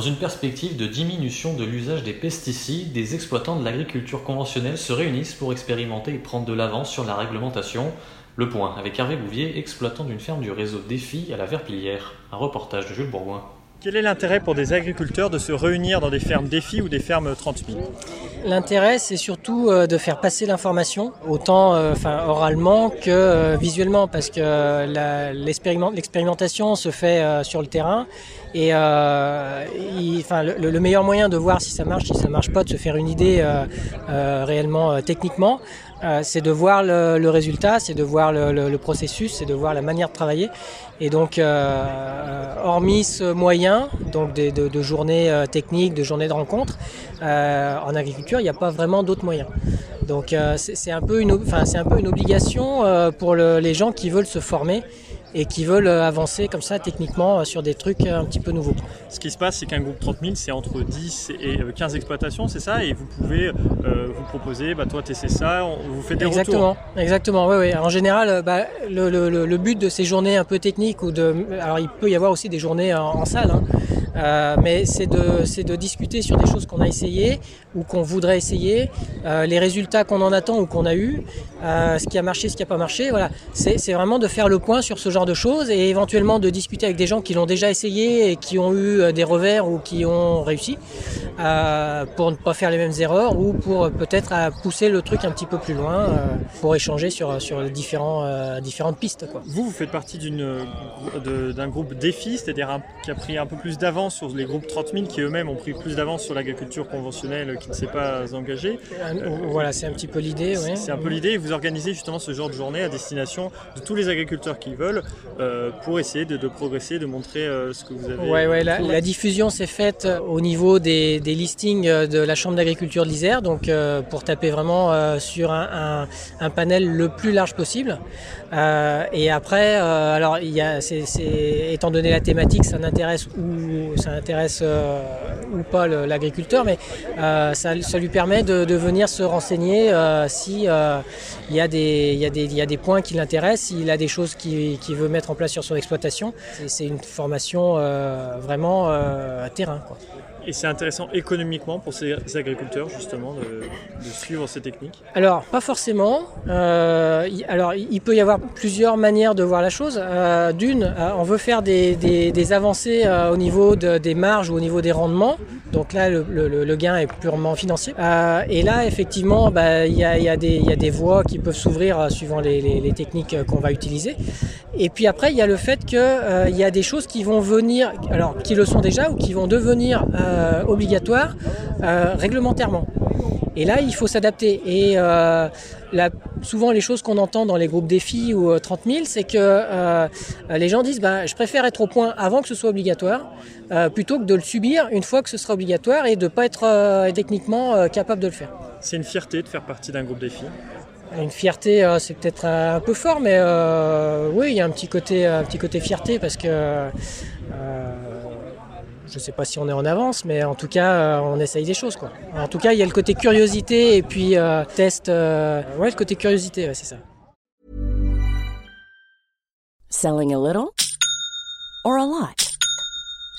Dans une perspective de diminution de l'usage des pesticides, des exploitants de l'agriculture conventionnelle se réunissent pour expérimenter et prendre de l'avance sur la réglementation. Le point avec Hervé Bouvier, exploitant d'une ferme du réseau Défi à la Verpillière. Un reportage de Jules Bourgoin. quel est l'intérêt pour des agriculteurs de se réunir dans des fermes défis ou des fermes 30 000 L'intérêt, c'est surtout euh, de faire passer l'information, autant euh, enfin, oralement que euh, visuellement, parce que l'expérimentation se fait sur le terrain. Et enfin, le, le meilleur moyen de voir si ça marche, si ça marche pas, de se faire une idée réellement techniquement, c'est de voir le, résultat, c'est de voir le, processus, c'est de voir la manière de travailler. Et donc, hormis ce moyen, donc de, de journées techniques, de journées de rencontres, en agriculture, il n'y a pas vraiment d'autres moyens. Donc, euh, c'est un peu une, ob- enfin, c'est un peu une obligation euh, pour le- les gens qui veulent se former et qui veulent euh, avancer comme ça techniquement sur des trucs un petit peu nouveaux. Ce qui se passe, c'est qu'un groupe 30 000, c'est entre 10 et euh, 15 exploitations, c'est ça? Et vous pouvez euh, vous proposer, bah, toi, tu essaies ça, on- vous faites des Exactement, retours. exactement. Oui, oui. En général, bah, le, le- le- le but de ces journées un peu techniques ou de, alors il peut y avoir aussi des journées en, en salle, hein, euh, mais c'est de, discuter sur des choses qu'on a essayées ou qu'on voudrait essayer, euh, les résultats qu'on en attend ou qu'on a eu, euh, ce qui a marché, ce qui n'a pas marché. Voilà, c'est vraiment de faire le point sur ce genre de choses et éventuellement de discuter avec des gens qui l'ont déjà essayé et qui ont eu des revers ou qui ont réussi euh, pour ne pas faire les mêmes erreurs ou pour peut-être pousser le truc un petit peu plus loin euh, pour échanger sur, sur les différents, euh, différentes pistes. Quoi. Vous, vous faites partie d'un groupe défi, c'est-à-dire qui a pris un peu plus d'avance sur les groupes 30 000 qui eux-mêmes ont pris plus d'avance sur l'agriculture conventionnelle qui ne s'est pas engagée. Voilà, c'est un petit peu l'idée. ouais. C'est un peu l'idée et vous organisez justement ce genre de journée à destination de tous les agriculteurs qui veulent euh, pour essayer de, de progresser, de montrer euh, ce que vous avez. Ouais, ouais, la, la diffusion s'est faite au niveau des, des listings euh, de la Chambre d'agriculture de l'Isère, donc euh, pour taper vraiment euh, sur un, panel le plus large possible. Et après, alors, il étant donné la thématique, ça n'intéresse ou ça intéresse ou pas l'agriculteur, mais euh, ça, ça lui permet de, de venir se renseigner euh, si euh, il y a des, il y a des, il y a des points qui l'intéressent, s'il a des choses qu'il veut mettre en place sur son exploitation. C'est- une formation euh, vraiment euh, terrain. Quoi. Et c'est intéressant économiquement pour ces agriculteurs justement de, de suivre ces techniques? Alors, pas forcément. Euh, alors, il peut y avoir plusieurs manières de voir la chose. Euh, D'une, on veut faire des, des- des avancées euh, au niveau de- des marges ou au niveau des rendements. Donc là, le, gain est purement financier. Euh, et là, effectivement, bah, il y, a, des- voies qui peuvent s'ouvrir euh, suivant les, techniques euh, qu'on va utiliser. Et puis après, il y a le fait qu'il y a des choses qui vont venir, alors qui le sont déjà ou qui vont devenir obligatoires réglementairement. Et là, il faut s'adapter. Et euh, souvent, les choses qu'on entend dans les groupes défis ou euh, 30 000, c'est que euh, les gens disent bah, je préfère être au point avant que ce soit obligatoire, euh, plutôt que de le subir une fois que ce sera obligatoire et de ne pas être euh, techniquement euh, capable de le faire. C'est une fierté de faire partie d'un groupe défi. Une fierté, euh, c'est peut-être euh, un peu fort, mais euh, oui, il y a un petit côté, un petit côté fierté parce que euh, je ne sais pas si on est en avance, mais en tout cas, euh, on essaye des choses. Quoi. En tout cas, il y a le côté curiosité et puis euh, test. euh, ouais, le côté curiosité, ouais, c'est ça. Selling a little or a lot?